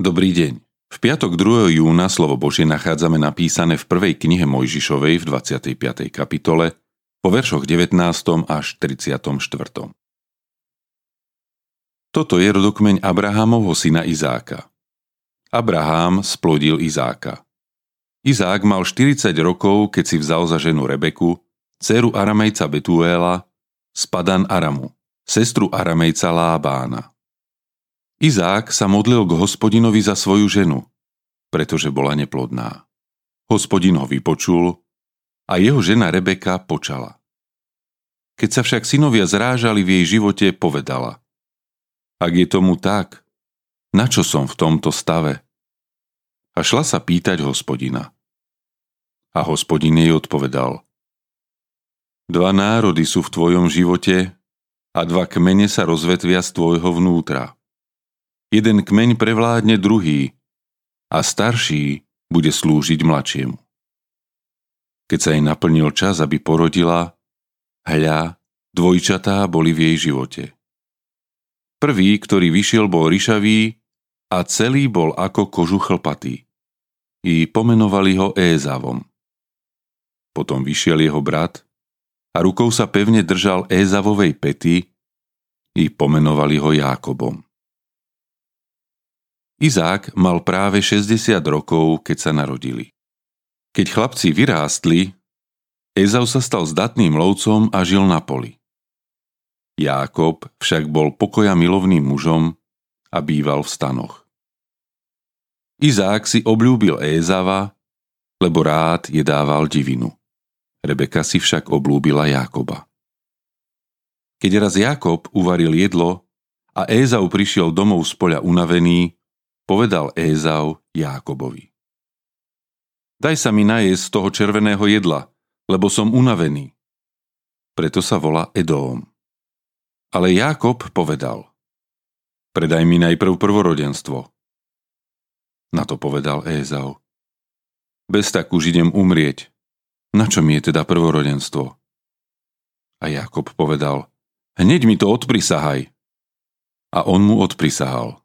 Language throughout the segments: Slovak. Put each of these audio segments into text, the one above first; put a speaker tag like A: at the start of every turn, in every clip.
A: Dobrý deň. V piatok 2. júna slovo Božie nachádzame napísané v prvej knihe Mojžišovej v 25. kapitole po veršoch 19. až 34. Toto je rodokmeň Abrahámovho syna Izáka. Abrahám splodil Izáka. Izák mal 40 rokov, keď si vzal za ženu Rebeku, dceru Aramejca Betuéla, spadan Aramu, sestru Aramejca Lábána. Izák sa modlil k hospodinovi za svoju ženu, pretože bola neplodná. Hospodin ho vypočul a jeho žena Rebeka počala. Keď sa však synovia zrážali v jej živote, povedala Ak je tomu tak, na čo som v tomto stave? A šla sa pýtať hospodina. A hospodin jej odpovedal Dva národy sú v tvojom živote a dva kmene sa rozvetvia z tvojho vnútra jeden kmeň prevládne druhý a starší bude slúžiť mladšiemu. Keď sa jej naplnil čas, aby porodila, hľa, dvojčatá boli v jej živote. Prvý, ktorý vyšiel, bol ryšavý a celý bol ako kožu chlpatý. I pomenovali ho Ézavom. Potom vyšiel jeho brat a rukou sa pevne držal Ézavovej pety i pomenovali ho Jákobom. Izák mal práve 60 rokov, keď sa narodili. Keď chlapci vyrástli, Ezau sa stal zdatným lovcom a žil na poli. Jákob však bol pokoja milovným mužom a býval v stanoch. Izák si obľúbil Ézava, lebo rád jedával divinu. Rebeka si však oblúbila Jákoba. Keď raz Jakob uvaril jedlo a Ézau prišiel domov z poľa unavený, povedal Ézau Jákobovi. Daj sa mi najesť z toho červeného jedla, lebo som unavený. Preto sa volá Edóm. Ale Jákob povedal, predaj mi najprv prvorodenstvo. Na to povedal Ézau, bez tak už idem umrieť. Na čo mi je teda prvorodenstvo? A Jakob povedal, hneď mi to odprisahaj. A on mu odprisahal.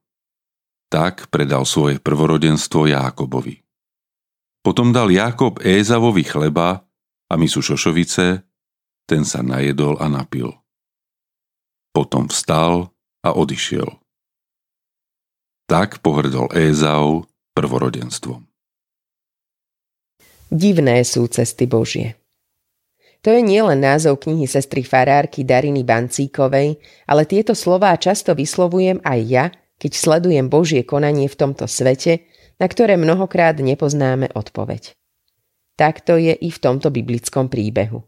A: Tak predal svoje prvorodenstvo Jákobovi. Potom dal Jákob Ézavovi chleba a misu šošovice, ten sa najedol a napil. Potom vstal a odišiel. Tak pohrdol Ézau prvorodenstvom.
B: Divné sú cesty Božie. To je nielen názov knihy sestry farárky Dariny Bancíkovej, ale tieto slová často vyslovujem aj ja, keď sledujem Božie konanie v tomto svete, na ktoré mnohokrát nepoznáme odpoveď. Takto je i v tomto biblickom príbehu.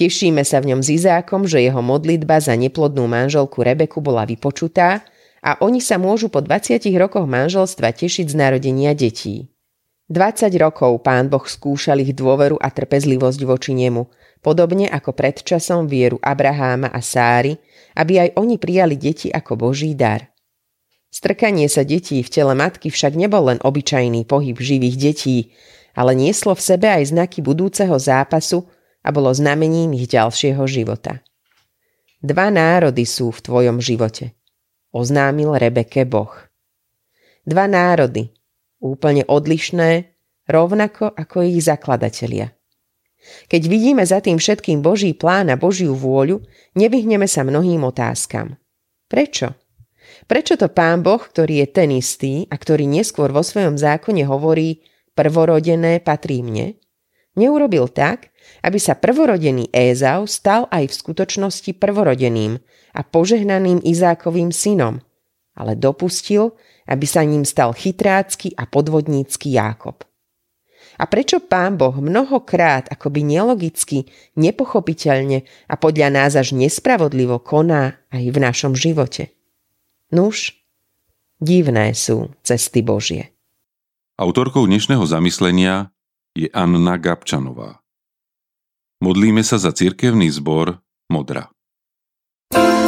B: Tešíme sa v ňom s Izákom, že jeho modlitba za neplodnú manželku Rebeku bola vypočutá a oni sa môžu po 20 rokoch manželstva tešiť z narodenia detí. 20 rokov pán Boh skúšal ich dôveru a trpezlivosť voči nemu, podobne ako predčasom vieru Abraháma a Sáry, aby aj oni prijali deti ako Boží dar. Strkanie sa detí v tele matky však nebol len obyčajný pohyb živých detí, ale nieslo v sebe aj znaky budúceho zápasu a bolo znamením ich ďalšieho života. Dva národy sú v tvojom živote, oznámil Rebeke Boh. Dva národy, úplne odlišné, rovnako ako ich zakladatelia. Keď vidíme za tým všetkým Boží plán a Božiu vôľu, nevyhneme sa mnohým otázkam. Prečo? Prečo to pán Boh, ktorý je ten istý a ktorý neskôr vo svojom zákone hovorí prvorodené patrí mne, neurobil tak, aby sa prvorodený Ézau stal aj v skutočnosti prvorodeným a požehnaným Izákovým synom, ale dopustil, aby sa ním stal chytrácky a podvodnícky Jákob. A prečo pán Boh mnohokrát akoby nelogicky, nepochopiteľne a podľa nás až nespravodlivo koná aj v našom živote? Nuž, divné sú cesty Božie.
A: Autorkou dnešného zamyslenia je Anna Gabčanová. Modlíme sa za cirkevný zbor Modra. thank you